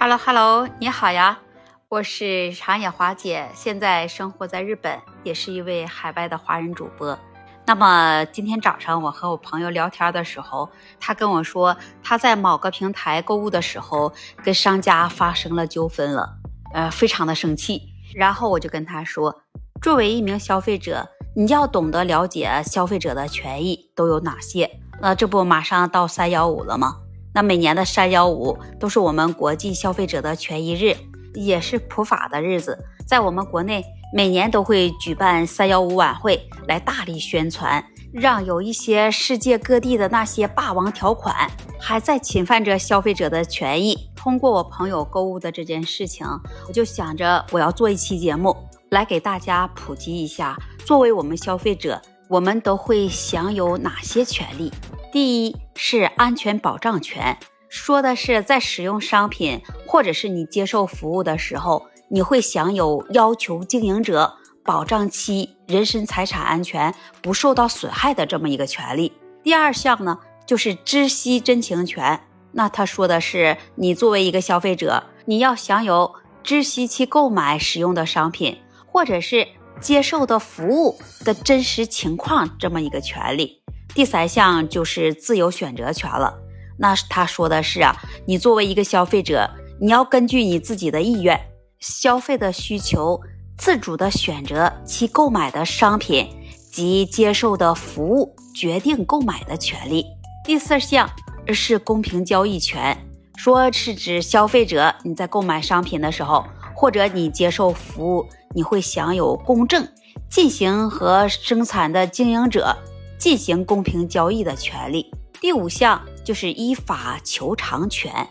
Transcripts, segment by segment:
Hello Hello，你好呀，我是长野华姐，现在生活在日本，也是一位海外的华人主播。那么今天早上我和我朋友聊天的时候，他跟我说他在某个平台购物的时候跟商家发生了纠纷了，呃，非常的生气。然后我就跟他说，作为一名消费者，你要懂得了解消费者的权益都有哪些。那这不马上到三幺五了吗？那每年的三幺五都是我们国际消费者的权益日，也是普法的日子。在我们国内，每年都会举办三幺五晚会，来大力宣传，让有一些世界各地的那些霸王条款还在侵犯着消费者的权益。通过我朋友购物的这件事情，我就想着我要做一期节目，来给大家普及一下，作为我们消费者，我们都会享有哪些权利。第一是安全保障权，说的是在使用商品或者是你接受服务的时候，你会享有要求经营者保障其人身财产安全不受到损害的这么一个权利。第二项呢，就是知悉真情权，那他说的是你作为一个消费者，你要享有知悉其购买使用的商品或者是接受的服务的真实情况这么一个权利。第三项就是自由选择权了。那他说的是啊，你作为一个消费者，你要根据你自己的意愿、消费的需求，自主的选择其购买的商品及接受的服务，决定购买的权利。第四项是公平交易权，说是指消费者你在购买商品的时候，或者你接受服务，你会享有公正进行和生产的经营者。进行公平交易的权利。第五项就是依法求偿权，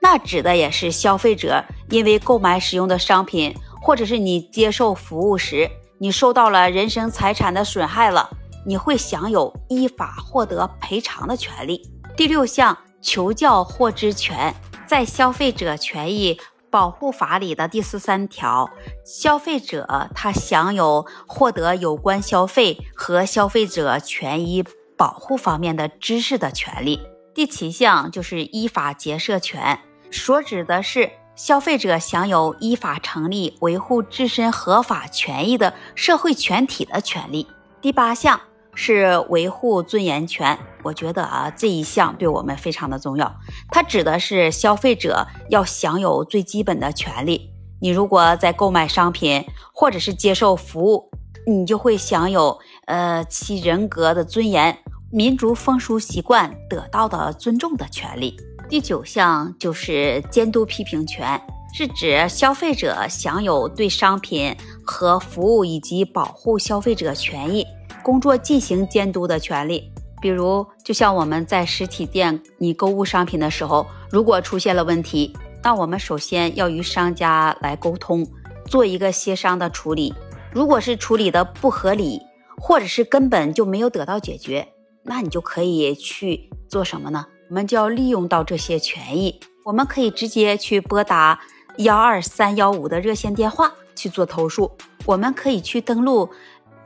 那指的也是消费者因为购买使用的商品，或者是你接受服务时，你受到了人身财产的损害了，你会享有依法获得赔偿的权利。第六项求教获知权，在消费者权益。保护法里的第十三条，消费者他享有获得有关消费和消费者权益保护方面的知识的权利。第七项就是依法结社权，所指的是消费者享有依法成立维护自身合法权益的社会全体的权利。第八项。是维护尊严权，我觉得啊这一项对我们非常的重要。它指的是消费者要享有最基本的权利。你如果在购买商品或者是接受服务，你就会享有呃其人格的尊严、民族风俗习惯得到的尊重的权利。第九项就是监督批评权，是指消费者享有对商品和服务以及保护消费者权益。工作进行监督的权利，比如，就像我们在实体店你购物商品的时候，如果出现了问题，那我们首先要与商家来沟通，做一个协商的处理。如果是处理的不合理，或者是根本就没有得到解决，那你就可以去做什么呢？我们就要利用到这些权益，我们可以直接去拨打幺二三幺五的热线电话去做投诉，我们可以去登录。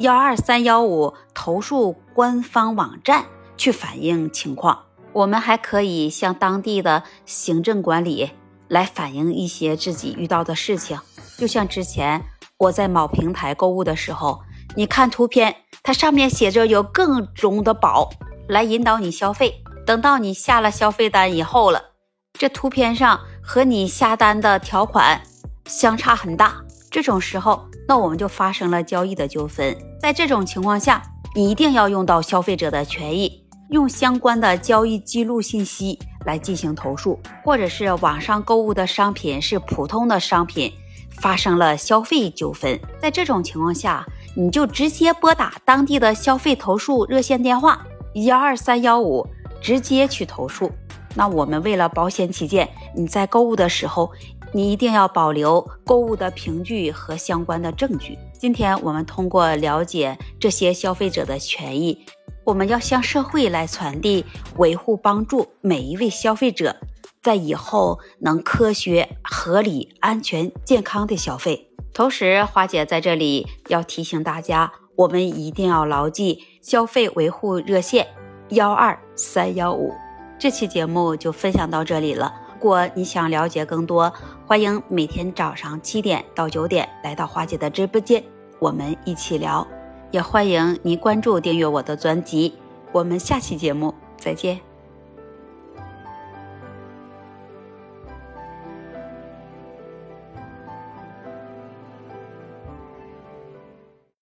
幺二三幺五投诉官方网站去反映情况，我们还可以向当地的行政管理来反映一些自己遇到的事情。就像之前我在某平台购物的时候，你看图片，它上面写着有更中的宝来引导你消费，等到你下了消费单以后了，这图片上和你下单的条款相差很大，这种时候。那我们就发生了交易的纠纷，在这种情况下，你一定要用到消费者的权益，用相关的交易记录信息来进行投诉，或者是网上购物的商品是普通的商品，发生了消费纠纷，在这种情况下，你就直接拨打当地的消费投诉热线电话幺二三幺五，直接去投诉。那我们为了保险起见，你在购物的时候。你一定要保留购物的凭据和相关的证据。今天我们通过了解这些消费者的权益，我们要向社会来传递、维护、帮助每一位消费者，在以后能科学、合理、安全、健康的消费。同时，花姐在这里要提醒大家，我们一定要牢记消费维护热线幺二三幺五。这期节目就分享到这里了。如果你想了解更多，欢迎每天早上七点到九点来到花姐的直播间，我们一起聊。也欢迎您关注订阅我的专辑。我们下期节目再见。